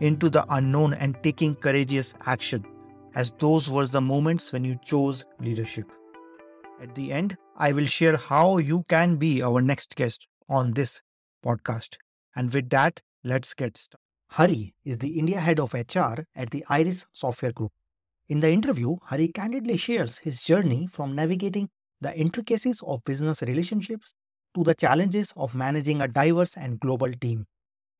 into the unknown and taking courageous action, as those were the moments when you chose leadership. At the end, I will share how you can be our next guest on this podcast. And with that, let's get started. Hari is the India head of HR at the Iris Software Group. In the interview, Hari candidly shares his journey from navigating the intricacies of business relationships to the challenges of managing a diverse and global team.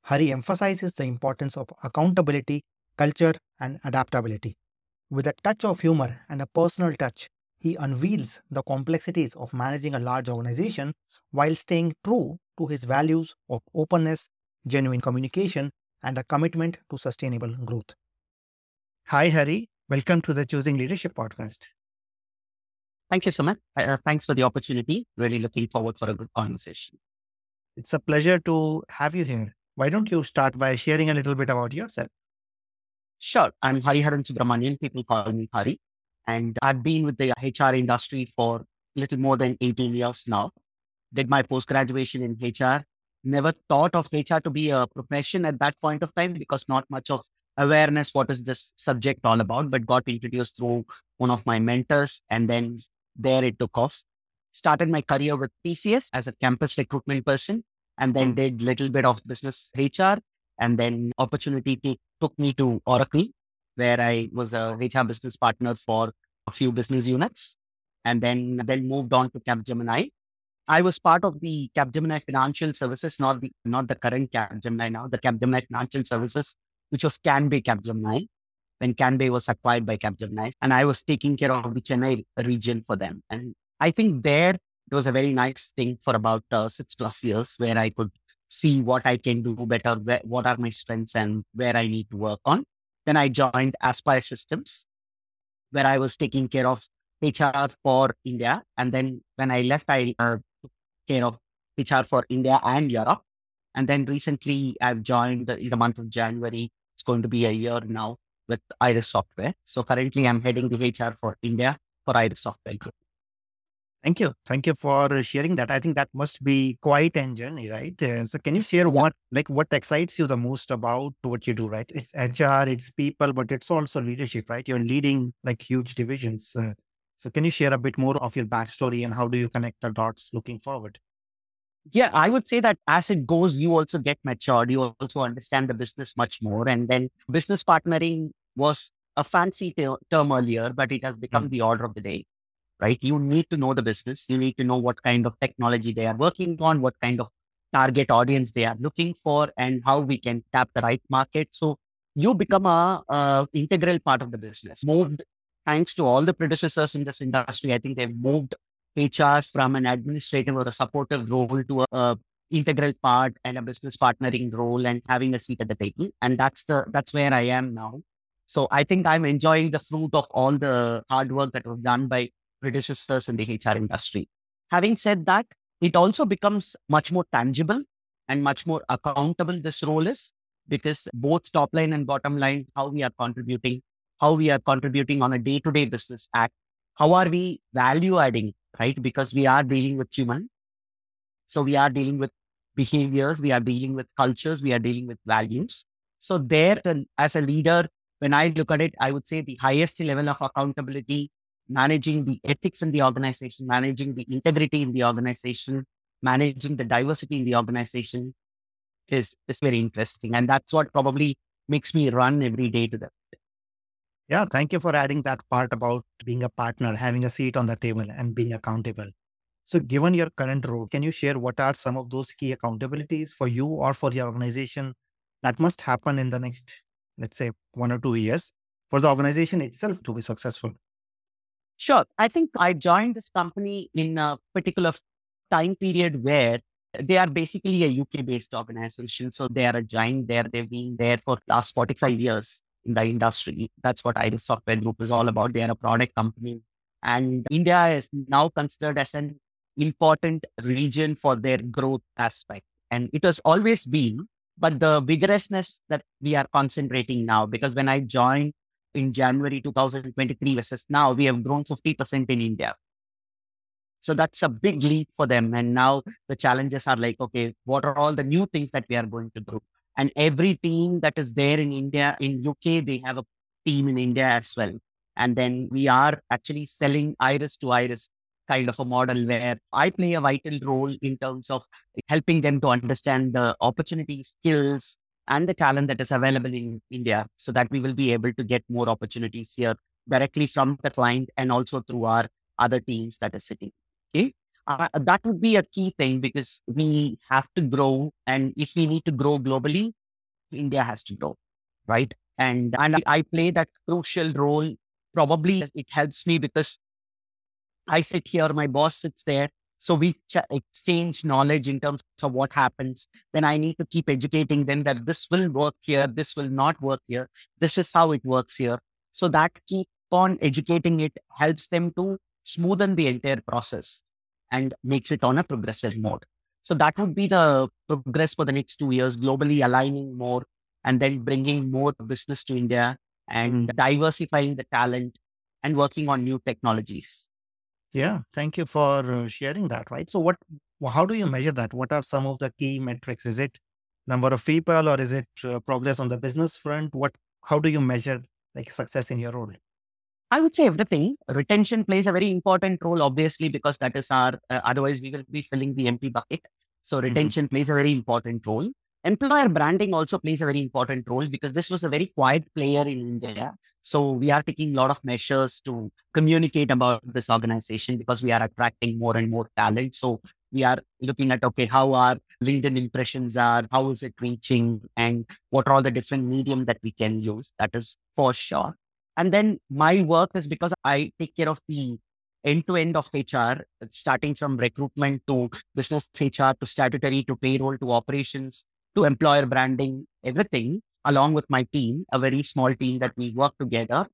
Hari emphasizes the importance of accountability, culture, and adaptability. With a touch of humor and a personal touch, he unveils the complexities of managing a large organization while staying true to his values of openness, genuine communication, and a commitment to sustainable growth. Hi, Hari. Welcome to the Choosing Leadership podcast. Thank you so much. Uh, thanks for the opportunity. Really looking forward for a good conversation. It's a pleasure to have you here. Why don't you start by sharing a little bit about yourself? Sure. I'm Hariharan Subramanian. People call me Hari. And I've been with the HR industry for a little more than 18 years now. Did my post graduation in HR. Never thought of HR to be a profession at that point of time because not much of awareness what is this subject all about, but got introduced through one of my mentors. And then there it took off. Started my career with TCS as a campus recruitment person and then hmm. did little bit of business HR. And then opportunity t- took me to Oracle, where I was a HR business partner for a few business units. And then, then moved on to Capgemini. I was part of the Capgemini Financial Services, not the, not the current Capgemini now, the Capgemini Financial Services which was Kanbay Capgemini, when Kanbay was acquired by Capgemini. And I was taking care of the Chennai region for them. And I think there it was a very nice thing for about uh, six plus years where I could see what I can do better, where, what are my strengths and where I need to work on. Then I joined Aspire Systems, where I was taking care of HR for India. And then when I left, I uh, took care of HR for India and Europe. And then recently I've joined in the month of January it's going to be a year now with Iris Software. So currently I'm heading the HR for India for Iris Software Group. Thank you. Thank you for sharing that. I think that must be quite a journey, right? Uh, so can you share what, like what excites you the most about what you do, right? It's HR, it's people, but it's also leadership, right? You're leading like huge divisions. Uh, so can you share a bit more of your backstory and how do you connect the dots looking forward? Yeah, I would say that as it goes, you also get matured. You also understand the business much more. And then business partnering was a fancy ter- term earlier, but it has become mm. the order of the day, right? You need to know the business. You need to know what kind of technology they are working on, what kind of target audience they are looking for, and how we can tap the right market. So you become a, integral part of the business. Moved thanks to all the predecessors in this industry. I think they've moved HR from an administrative or a supportive role to a, a integral part and a business partnering role and having a seat at the table. And that's the that's where I am now. So I think I'm enjoying the fruit of all the hard work that was done by predecessors in the HR industry. Having said that, it also becomes much more tangible and much more accountable this role is because both top line and bottom line, how we are contributing, how we are contributing on a day to day business act, how are we value adding, right? Because we are dealing with human. So we are dealing with behaviors, we are dealing with cultures, we are dealing with values. So there, as a leader, when I look at it, I would say the highest level of accountability, managing the ethics in the organization, managing the integrity in the organization, managing the diversity in the organization is, is very interesting. And that's what probably makes me run every day to that. Yeah, thank you for adding that part about being a partner, having a seat on the table, and being accountable. So, given your current role, can you share what are some of those key accountabilities for you or for your organization that must happen in the next, let's say, one or two years for the organization itself to be successful? Sure. I think I joined this company in a particular time period where they are basically a UK based organization. So they are a giant there. They've been there for the last 45 years in the industry. That's what Iris Software Group is all about. They are a product company. And India is now considered as an important region for their growth aspect. And it has always been, but the vigorousness that we are concentrating now, because when I joined in January 2023 versus now, we have grown 50% in India. So that's a big leap for them. And now the challenges are like, okay, what are all the new things that we are going to do? And every team that is there in India, in UK, they have a team in India as well. And then we are actually selling iris to iris kind of a model where I play a vital role in terms of helping them to understand the opportunities, skills, and the talent that is available in India so that we will be able to get more opportunities here directly from the client and also through our other teams that are sitting Okay. Uh, that would be a key thing because we have to grow. And if we need to grow globally, India has to grow. Right. And, and I play that crucial role. Probably it helps me because I sit here, my boss sits there. So we ch- exchange knowledge in terms of what happens. Then I need to keep educating them that this will work here, this will not work here. This is how it works here. So that keep on educating it helps them to smoothen the entire process and makes it on a progressive mode. So that would be the progress for the next two years, globally aligning more and then bringing more business to India and mm. diversifying the talent and working on new technologies. Yeah, thank you for sharing that. Right. So, what? How do you measure that? What are some of the key metrics? Is it number of people, or is it uh, progress on the business front? What? How do you measure like success in your role? I would say everything. Retention plays a very important role, obviously, because that is our, uh, otherwise, we will be filling the empty bucket. So, mm-hmm. retention mm-hmm. plays a very important role. Employer branding also plays a very important role because this was a very quiet player in India. So, we are taking a lot of measures to communicate about this organization because we are attracting more and more talent. So, we are looking at okay, how our LinkedIn impressions are, how is it reaching, and what are all the different medium that we can use. That is for sure. And then my work is because I take care of the end to end of HR, starting from recruitment to business HR to statutory to payroll to operations to employer branding, everything along with my team, a very small team that we work together.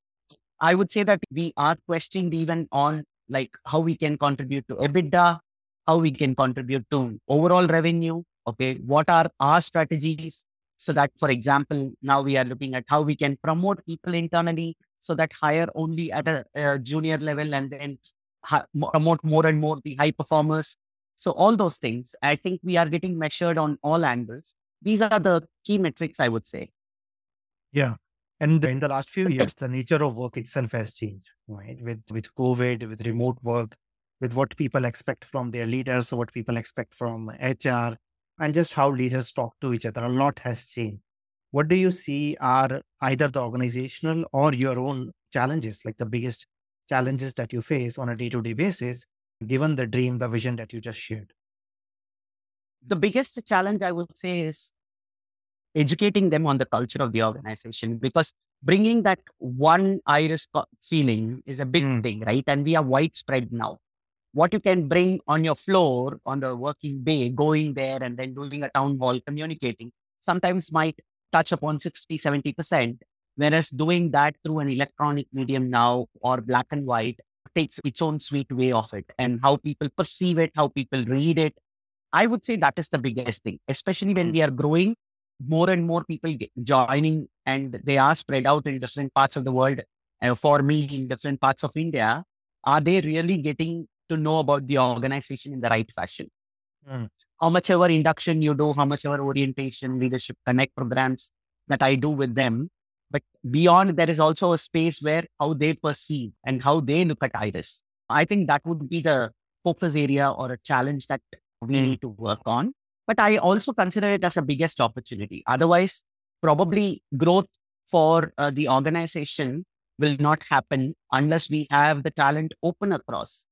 I would say that we are questioned even on like how we can contribute to EBITDA, how we can contribute to overall revenue. Okay. What are our strategies? So that, for example, now we are looking at how we can promote people internally, so that hire only at a, a junior level and then ha- promote more and more the high performers. So all those things, I think we are getting measured on all angles. These are the key metrics, I would say. Yeah. And in the last few years, the nature of work itself has changed, right? With with COVID, with remote work, with what people expect from their leaders, what people expect from HR, and just how leaders talk to each other. A lot has changed what do you see are either the organizational or your own challenges, like the biggest challenges that you face on a day to day basis, given the dream, the vision that you just shared? The biggest challenge I would say is educating them on the culture of the organization because bringing that one iris feeling is a big mm. thing, right? And we are widespread now. What you can bring on your floor on the working day, going there and then doing a town hall, communicating, sometimes might touch upon 60, 70%. Whereas doing that through an electronic medium now or black and white takes its own sweet way of it and how people perceive it, how people read it. I would say that is the biggest thing, especially when hmm. we are growing. more and more people joining and they are spread out in different parts of the world. Uh, for me, in different parts of India, are they really getting to know about the organization in the right fashion? Mm. How much ever induction you do, how much ever orientation, leadership connect programs that I do with them. But beyond, there is also a space where how they perceive and how they look at Iris. I think that would be the focus area or a challenge that we mm. need to work on. But I also consider it as a biggest opportunity. Otherwise, probably growth for uh, the organization will not happen unless we have the talent open across.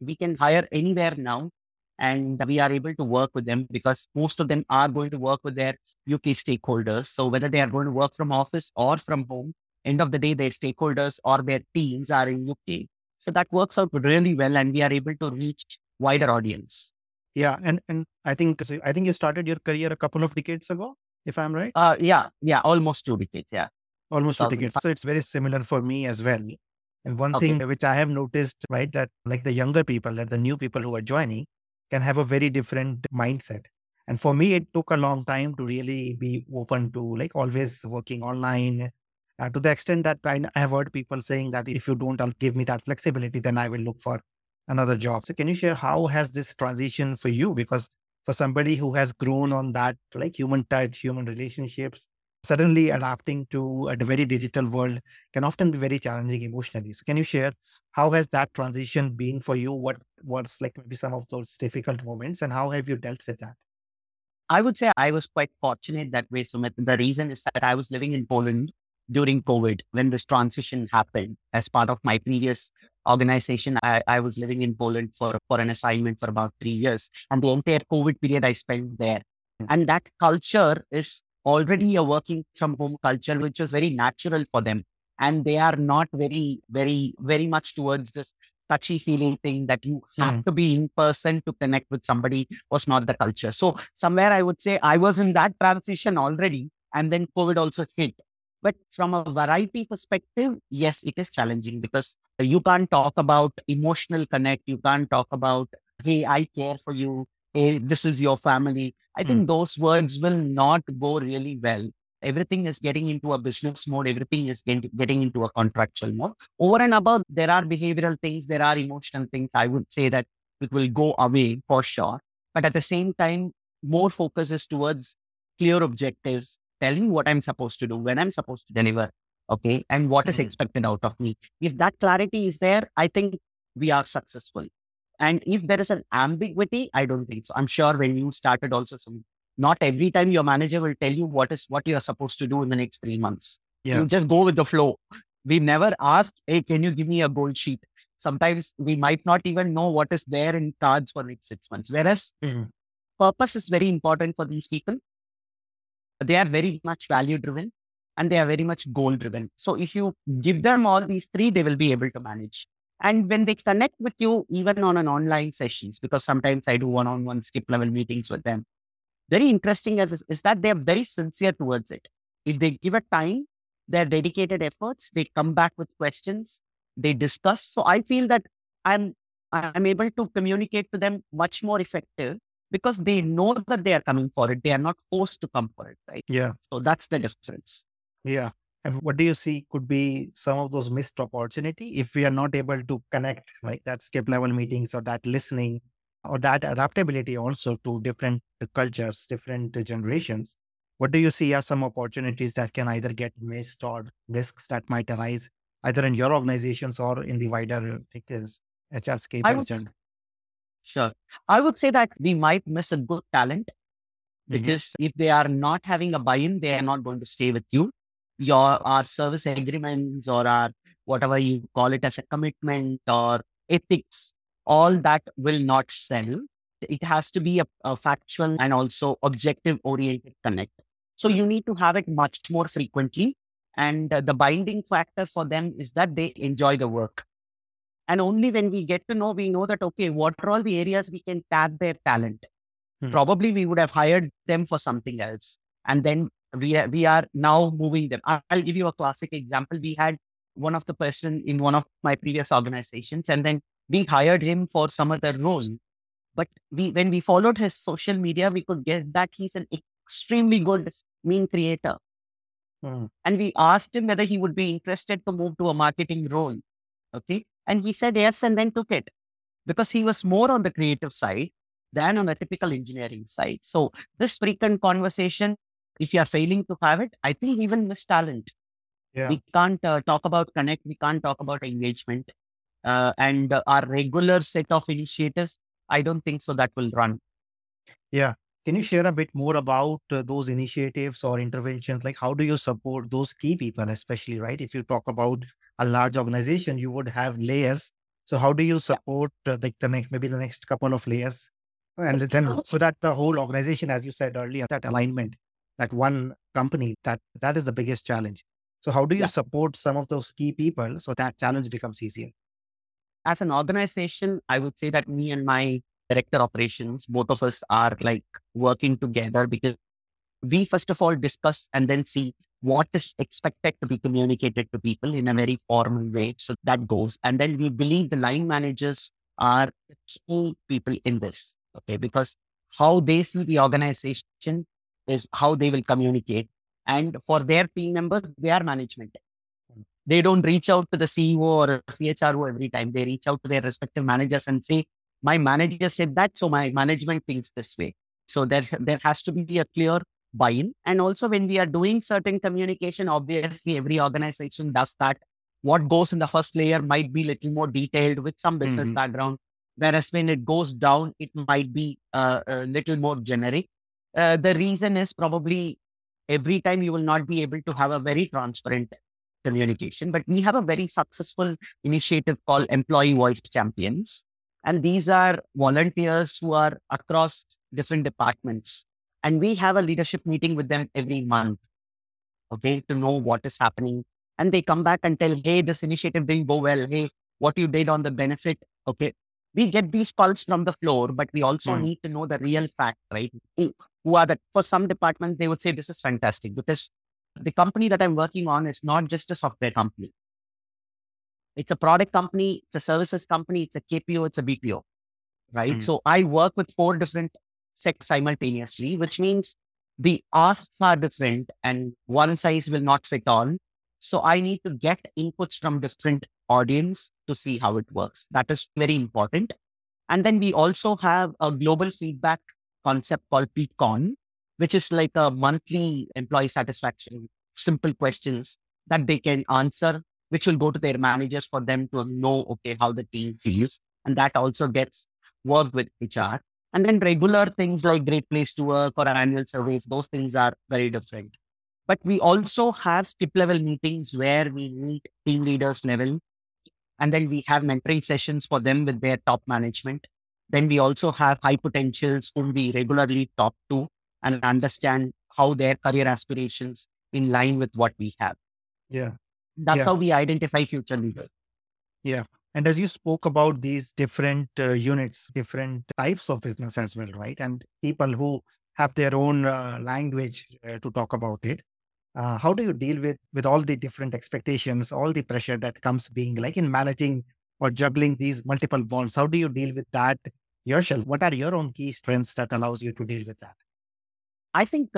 We can hire anywhere now and we are able to work with them because most of them are going to work with their UK stakeholders. So whether they are going to work from office or from home, end of the day, their stakeholders or their teams are in UK. So that works out really well and we are able to reach wider audience. Yeah. And, and I think, I think you started your career a couple of decades ago, if I'm right. Uh, yeah. Yeah. Almost two decades. Yeah. Almost two decades. So it's very similar for me as well. And one okay. thing which I have noticed, right, that like the younger people, that the new people who are joining, can have a very different mindset. And for me, it took a long time to really be open to like always working online uh, to the extent that I, I have heard people saying that if you don't give me that flexibility, then I will look for another job. So can you share how has this transition for you? Because for somebody who has grown on that like human touch, human relationships, suddenly adapting to a very digital world can often be very challenging emotionally. So can you share how has that transition been for you? What was like maybe some of those difficult moments and how have you dealt with that? I would say I was quite fortunate that way, Sumit. The reason is that I was living in Poland during COVID when this transition happened. As part of my previous organization, I, I was living in Poland for, for an assignment for about three years. And the entire COVID period I spent there. Hmm. And that culture is already a working from home culture, which is very natural for them. And they are not very, very, very much towards this touchy feely thing that you have mm. to be in person to connect with somebody was not the culture. So somewhere I would say I was in that transition already. And then COVID also hit. But from a variety perspective, yes, it is challenging because you can't talk about emotional connect. You can't talk about, hey, I care for you hey, this is your family. I think hmm. those words will not go really well. Everything is getting into a business mode. Everything is getting into a contractual mode. Over and above, there are behavioral things, there are emotional things. I would say that it will go away for sure. But at the same time, more focus is towards clear objectives, telling what I'm supposed to do, when I'm supposed to deliver, okay, and what is hmm. expected out of me. If that clarity is there, I think we are successful. And if there is an ambiguity, I don't think so. I'm sure when you started also, some not every time your manager will tell you what is what you are supposed to do in the next three months. Yeah. You just go with the flow. We never asked, hey, can you give me a gold sheet? Sometimes we might not even know what is there in cards for next six months. Whereas mm-hmm. purpose is very important for these people. They are very much value driven and they are very much goal driven. So if you give them all these three, they will be able to manage. And when they connect with you, even on an online sessions, because sometimes I do one-on-one skip level meetings with them, very interesting is, is that they're very sincere towards it. If they give a time, their dedicated efforts, they come back with questions, they discuss. So I feel that I'm I'm able to communicate to them much more effective because they know that they are coming for it. They are not forced to come for it, right? Yeah. So that's the difference. Yeah. And what do you see could be some of those missed opportunity if we are not able to connect like that skip level meetings or that listening or that adaptability also to different cultures, different generations? What do you see are some opportunities that can either get missed or risks that might arise either in your organizations or in the wider HR uh, scape? Would, sure. I would say that we might miss a good talent mm-hmm. because mm-hmm. if they are not having a buy-in, they are not going to stay with you your our service agreements or our whatever you call it as a commitment or ethics, all that will not sell. It has to be a, a factual and also objective oriented connect. So you need to have it much more frequently. And uh, the binding factor for them is that they enjoy the work. And only when we get to know, we know that, okay, what are all the areas we can tap their talent? Hmm. Probably we would have hired them for something else. And then we are, we are now moving them. I'll give you a classic example. We had one of the person in one of my previous organizations, and then we hired him for some other role. But we, when we followed his social media, we could get that he's an extremely good meme creator. Mm. And we asked him whether he would be interested to move to a marketing role. Okay. And he said yes and then took it because he was more on the creative side than on the typical engineering side. So this frequent conversation, if you are failing to have it, I think even miss talent. Yeah. We can't uh, talk about connect. We can't talk about engagement. Uh, and uh, our regular set of initiatives, I don't think so that will run. Yeah. Can you share a bit more about uh, those initiatives or interventions? Like, how do you support those key people, especially, right? If you talk about a large organization, you would have layers. So, how do you support uh, like the next, maybe the next couple of layers? And then, so that the whole organization, as you said earlier, that alignment, that one company, that that is the biggest challenge. So, how do you Yeah. support some of those key people so that challenge becomes easier? As an organization, I would say that me and my director operations, both of us are like working together because we first of all discuss and then see what is expected to be communicated to people in a very formal way. So that goes. And then we believe the line managers are the key people in this. Okay. Because how they see the organization is how they will communicate. And for their team members, they are management. They don't reach out to the CEO or CHRO every time. They reach out to their respective managers and say, my manager said that, so my management thinks this way. So there, there has to be a clear buy-in. And also when we are doing certain communication, obviously every organization does that. What goes in the first layer might be little more detailed with some business Mhm. background. Whereas when it goes down, it might be uh, a little more generic. Uh, the reason is probably every time you will not be able to have a very transparent communication, but we have a very successful initiative called Employee Voice Champions. And these are volunteers who are across different departments. And we have a leadership meeting with them every month, okay, to know what is happening. And they come back and tell, hey, this initiative didn't go well. Hey, what you did on the benefit, okay. We get these calls from the floor, but we also Mm. need to know the real fact, right? Who, who are the, for some departments, they would say this is fantastic because the company that I'm working on is not just a software company. It's a product company, it's a services company, it's a KPO, it's a BPO, right? Mm. So I work with four different sects simultaneously, which means the asks are different and one size will not fit all. So I need to get inputs from different audience to see how it works. That is very important. And then we also have a global feedback concept called Peakon, which is like a monthly employee satisfaction, simple questions that they can answer, which will go to their managers for them to know, okay, how the team feels. And that also gets worked with HR. And then regular things like great place to work or annual surveys, those things are very different. But we also have skip level meetings where we meet team leaders level. And then we have mentoring sessions for them with their top management. Then we also have high potentials whom we regularly talk to and understand how their career aspirations in line with what we have. Yeah. That's Yeah. how we identify future leaders. Yeah. And as you spoke about these different uh, units, different types of business as well, right? And people who have their own uh, language uh, to talk about it. Uh, how do you deal with with all the different expectations, all the pressure that comes being like in managing or juggling these multiple bonds? How do you deal with that yourself? What are your own key strengths that allows you to deal with that? I think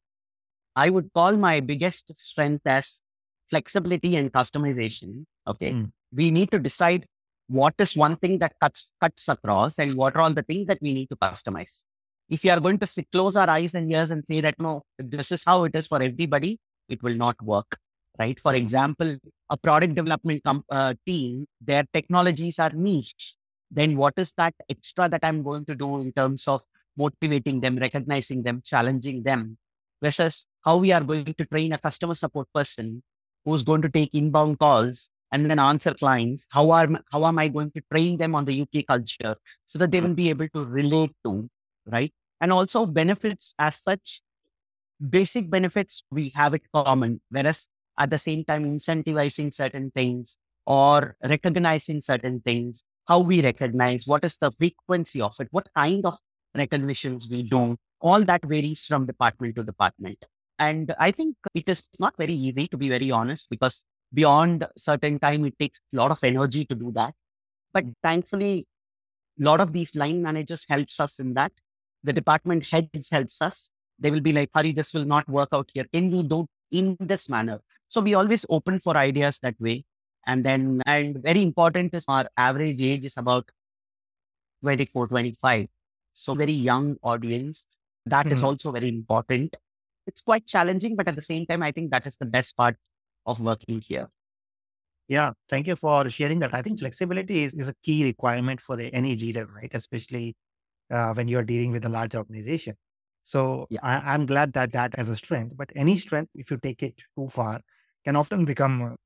I would call my biggest strength as flexibility and customization. Okay. Mm. We need to decide what is one thing that cuts cuts across and what are all the things that we need to customize. If you are going to sit, close our eyes and ears and say that no, this is how it is for everybody, it will not work. Right. For example, a product development com- uh, team, their technologies are niche. Then what is that extra that I'm going to do in terms of motivating them, recognizing them, challenging them, versus how we are going to train a customer support person who's going to take inbound calls and then answer clients. How are how am I going to train them on the UK culture so that they mm-hmm. will be able to relate to, right? And also benefits as such, basic benefits we have it common, whereas at the same time incentivizing certain things or recognizing certain things, how we recognize, what is the frequency of it, what kind of recognitions we do, all that varies from department to department. And I think it is not very easy to be very honest because beyond certain time, it takes a lot of energy to do that. But thankfully, a lot of these line managers helps us in that. The department heads helps us. they will be like, Hari, this will not work out here. Can you do in this manner? So we always open for ideas that way. And then, and very important is our average age is about 24, 25. So very young audience. That is Mhm. also very important. It's quite challenging, but at the same time, I think that is the best part of working here. Yeah, thank you for sharing that. I think flexibility is, is a key requirement for any leader, right? Especially uh, when you're dealing with a large organization. So Yeah. I, I'm glad that that has a strength, but any strength, if you take it too far, can often become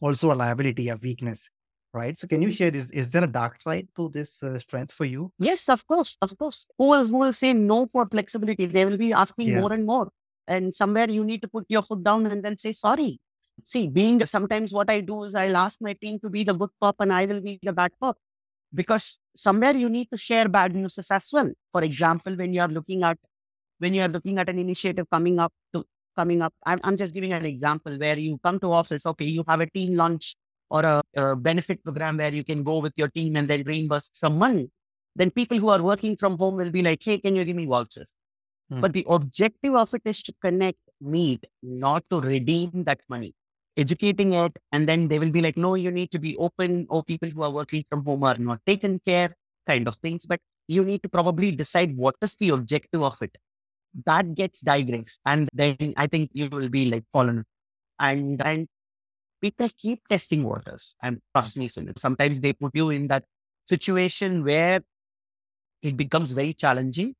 also a liability, a weakness, right? So can you share, is, is there a dark side to this uh, strength for you? Yes, of course, of course. Who will, who will say no for flexibility? They will be asking Yeah. more and more. And somewhere you need to put your foot down and then say sorry. See, being sometimes what I do is I'll ask my team to be the good cop and I will be the bad cop. Because somewhere you need to share bad news as well. For example, when you are looking at when you are looking at an initiative coming up to coming up, I'm, I'm just giving an example where you come to office, okay, you have a team lunch or a, a benefit program where you can go with your team and then reimburse some money then people who are working from home will be like, hey, can you give me vouchers? Hmm. But the objective of it is to connect, meet, not to redeem that money. Educating it, and then they will be like, no, you need to be open, or people who are working from home are not taken care, kind of things. But you need to probably decide what is the objective of it. That gets digressed, and then I think you will be like fallen. And and people keep testing waters. And hmm. trust me, sometimes they put you in that situation where it becomes very challenging.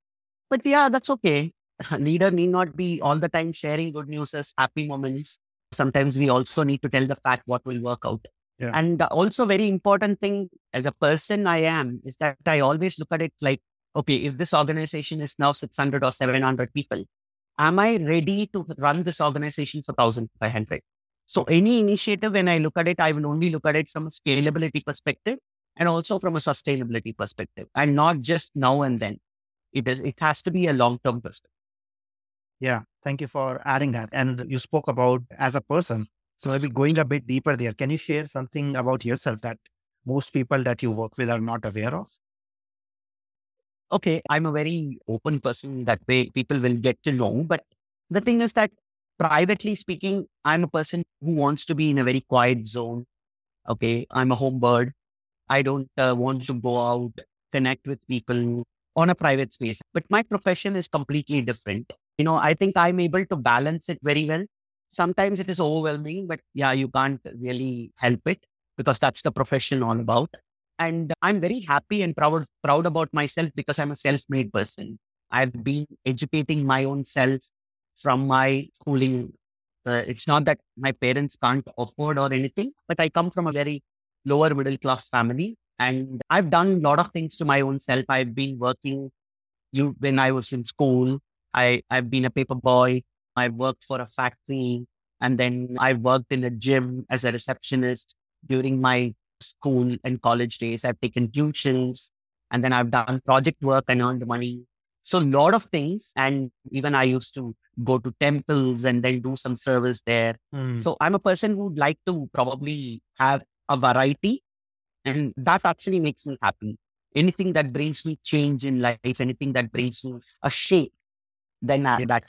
But yeah, that's okay. Leader need not be all the time sharing good news as happy moments. Sometimes we also need to tell the fact what will work out. Yeah. And also very important thing as a person I am is that I always look at it like, okay, if this organization is now 600 or 700 people, am I ready to run this organization for 1500? So any initiative, when I look at it, I will only look at it from a scalability perspective and also from a sustainability perspective and not just now and then. It is, it has to be a long-term perspective. Yeah, thank you for adding that. And you spoke about as a person. So maybe going a bit deeper there, can you share something about yourself that most people that you work with are not aware of? Okay, I'm a very open person that way people will get to know. But the thing is that privately speaking, I'm a person who wants to be in a very quiet zone. Okay, I'm a home bird. I don't uh, want to go out, connect with people on a private space. But my profession is completely different. You know, I think I'm able to balance it very well. Sometimes it is overwhelming, but yeah, you can't really help it because that's the profession all about. And I'm very happy and proud proud about myself because I'm a self-made person. I've been educating my own self from my schooling. Uh, it's not that my parents can't afford or anything, but I come from a very lower middle class family, and I've done a lot of things to my own self. I've been working. You when I was in school, I I've been a paper boy. I worked for a factory, and then I worked in a gym as a receptionist during my school and college days. I've taken tuitions, and then I've done project work and earned money. So a lot of things, and even I used to go to temples and then do some service there. Hmm. So I'm a person who'd like to probably have a variety, and that actually makes me happy. Anything that brings me change in life, anything that brings me a shape, then I, that,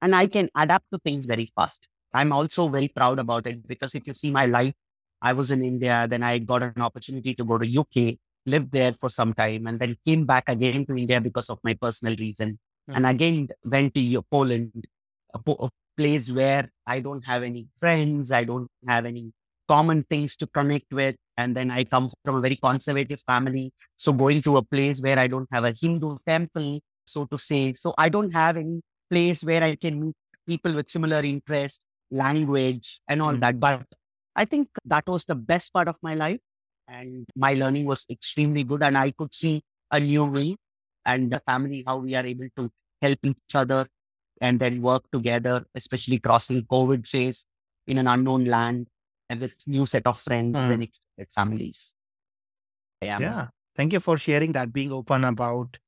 and I can adapt to things very fast. I'm also very proud about it because if you see my life, I was in India, then I got an opportunity to go to UK, lived there for some time, and then came back again to India because of my personal reason, and again went to Poland, a, po- a place where I don't have any friends, I don't have any common things to connect with. And then I come from a very conservative family. So going to a place where I don't have a Hindu temple, so to say. So I don't have any place where I can meet people with similar interests, language, and all Mm. that. But I think that was the best part of my life. And my learning was extremely good. And I could see a new way and the family, how we are able to help each other and then work together, especially crossing COVID phase in an unknown land and with new set of friends Mm. and extended families. Yeah. Yeah. Thank you for sharing that, being open about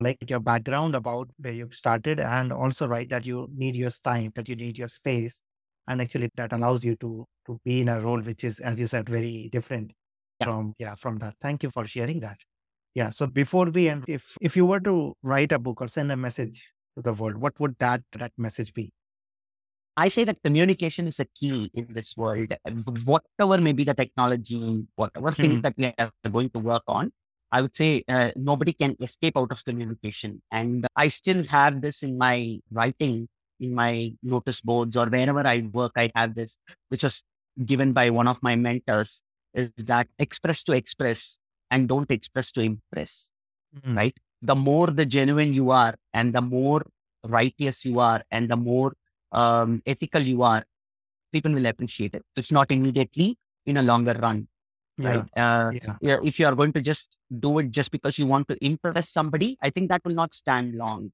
like your background, about where you started, and also right that you need your time, that you need your space, and actually that allows you to to be in a role which is, as you said, very different Yeah. from yeah from that. Thank you for sharing that. Yeah. So before we end, if if you were to write a book or send a message to the world? What would that that message be? I say that communication is a key in this world. Whatever may be the technology, whatever mm-hmm. things that we are going to work on, I would say uh, nobody can escape out of communication. And I still have this in my writing, in my notice boards, or wherever I work, I have this, which was given by one of my mentors, is that express to express and don't express to impress. Mm-hmm. Right? The more the genuine you are, and the more righteous you are, and the more um, ethical you are, people will appreciate it. It's not immediately in a longer run. Right. Yeah. Uh, yeah. If you are going to just do it just because you want to impress somebody, I think that will not stand long.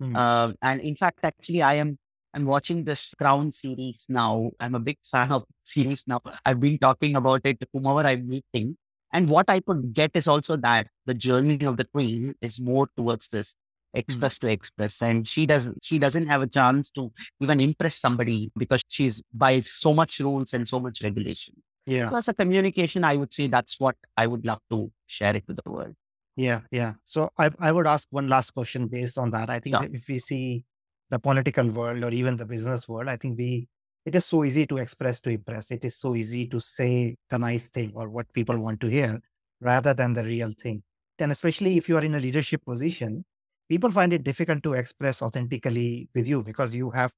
Hmm. Uh, and in fact, actually, I am I'm watching this Crown series now. I'm a big fan of series now. I've been talking about it to whomever I'm meeting. And what I could get is also that the journey of the queen is more towards this hmm. express to express. And she doesn't she doesn't have a chance to even impress somebody because she's by so much rules and so much regulation. Yeah. So as a communication, I would say that's what I would love to share it with the world. Yeah, yeah. So I I would ask one last question based on that. I think yeah. that if we see the political world or even the business world, I think we it is so easy to express to impress. It is so easy to say the nice thing or what people want to hear rather than the real thing. And especially if you are in a leadership position, people find it difficult to express authentically with you because you have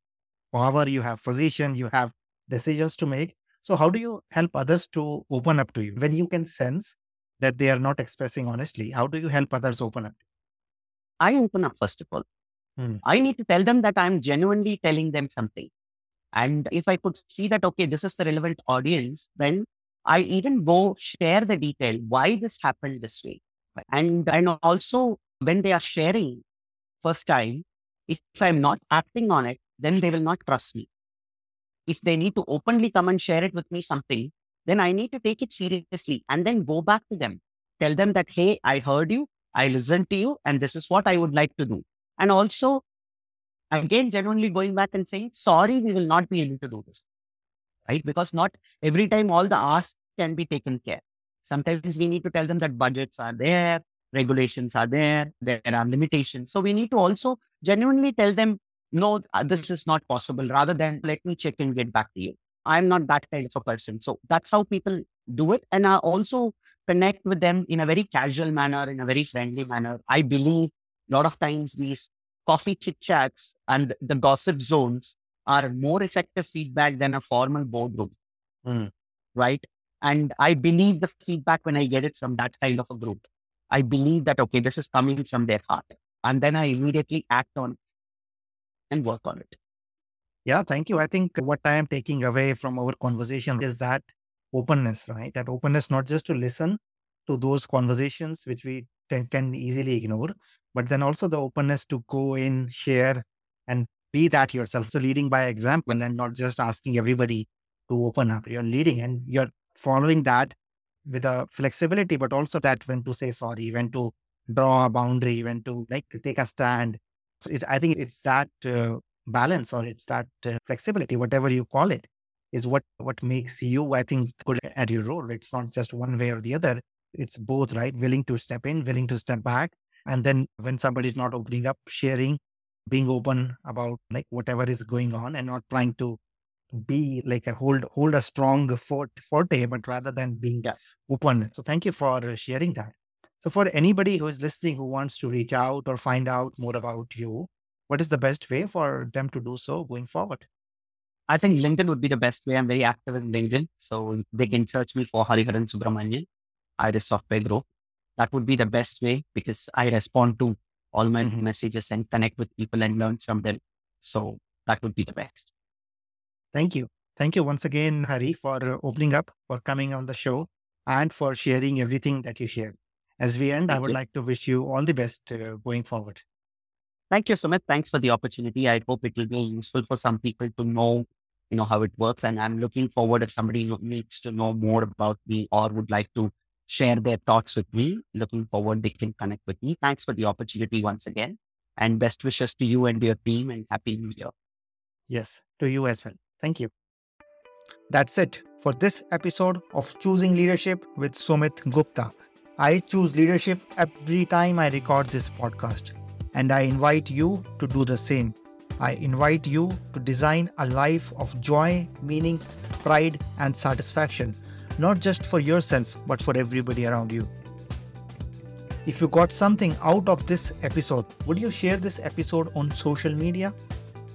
power, you have position, you have decisions to make. So, how do you help others to open up to you when you can sense that they are not expressing honestly? How do you help others open up? I open up first of all. Hmm. I need to tell them that I'm genuinely telling them something. And if I could see that, okay, this is the relevant audience, then I even go share the detail why this happened this way. And, and also when they are sharing first time, if I'm not acting on it, then they will not trust me if they need to openly come and share it with me something, then I need to take it seriously and then go back to them. Tell them that, hey, I heard you, I listened to you, and this is what I would like to do. And also, again, genuinely going back and saying, sorry, we will not be able to do this. Right? Because not every time all the asks can be taken care. Sometimes we need to tell them that budgets are there, regulations are there, there are limitations. So we need to also genuinely tell them no, uh, this is not possible, rather than let me check and get back to you. I'm not that kind of a person. So that's how people do it. And I also connect with them in a very casual manner, in a very friendly manner. I believe a lot of times these coffee chit chats and the gossip zones are more effective feedback than a formal boardroom. Mm. Right. And I believe the feedback when I get it from that kind of a group. I believe that, okay, this is coming from their heart. And then I immediately act on it and work on it. Yeah, thank you. I think what I am taking away from our conversation is that openness, right? That openness, not just to listen to those conversations, which we can easily ignore, but then also the openness to go in, share, and be that yourself. So, leading by example and not just asking everybody to open up. You're leading and you're following that with a flexibility, but also that when to say sorry, when to draw a boundary, when to like take a stand, so it, I think it's that uh, balance or it's that uh, flexibility, whatever you call it, is what what makes you, I think, good at your role. It's not just one way or the other. It's both, right? Willing to step in, willing to step back, and then when somebody's not opening up, sharing, being open about like whatever is going on, and not trying to be like a hold hold a strong fort, forte, but rather than being yes. open. So thank you for uh, sharing that. So, for anybody who is listening who wants to reach out or find out more about you, what is the best way for them to do so going forward? I think LinkedIn would be the best way. I'm very active in LinkedIn. So they can search me for Hariharan Subramanian, Iris Software Group. That would be the best way because I respond to all my mm-hmm. messages and connect with people and learn from them. So that would be the best. Thank you. Thank you once again, Hari, for opening up, for coming on the show, and for sharing everything that you shared. As we end, Thank I would you. like to wish you all the best uh, going forward. Thank you, Sumit. Thanks for the opportunity. I hope it will be useful for some people to know, you know, how it works. And I'm looking forward if somebody needs to know more about me or would like to share their thoughts with me. Looking forward, they can connect with me. Thanks for the opportunity once again. And best wishes to you and your team and happy new year. Yes, to you as well. Thank you. That's it for this episode of Choosing Leadership with Sumit Gupta. I choose leadership every time I record this podcast. And I invite you to do the same. I invite you to design a life of joy, meaning, pride, and satisfaction, not just for yourself, but for everybody around you. If you got something out of this episode, would you share this episode on social media?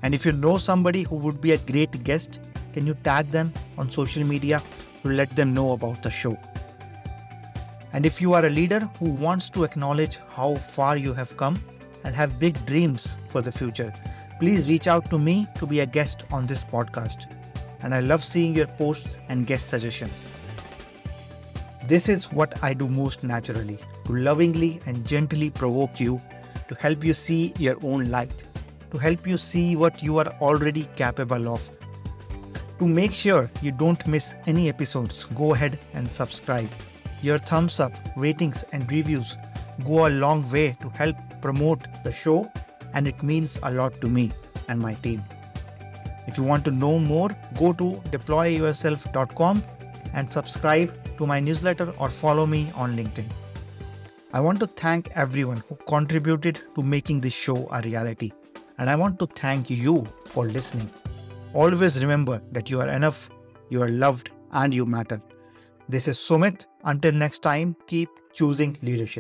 And if you know somebody who would be a great guest, can you tag them on social media to let them know about the show? And if you are a leader who wants to acknowledge how far you have come and have big dreams for the future, please reach out to me to be a guest on this podcast. And I love seeing your posts and guest suggestions. This is what I do most naturally to lovingly and gently provoke you, to help you see your own light, to help you see what you are already capable of. To make sure you don't miss any episodes, go ahead and subscribe. Your thumbs up, ratings, and reviews go a long way to help promote the show, and it means a lot to me and my team. If you want to know more, go to deployyourself.com and subscribe to my newsletter or follow me on LinkedIn. I want to thank everyone who contributed to making this show a reality, and I want to thank you for listening. Always remember that you are enough, you are loved, and you matter. This is Sumit. Until next time, keep choosing leadership.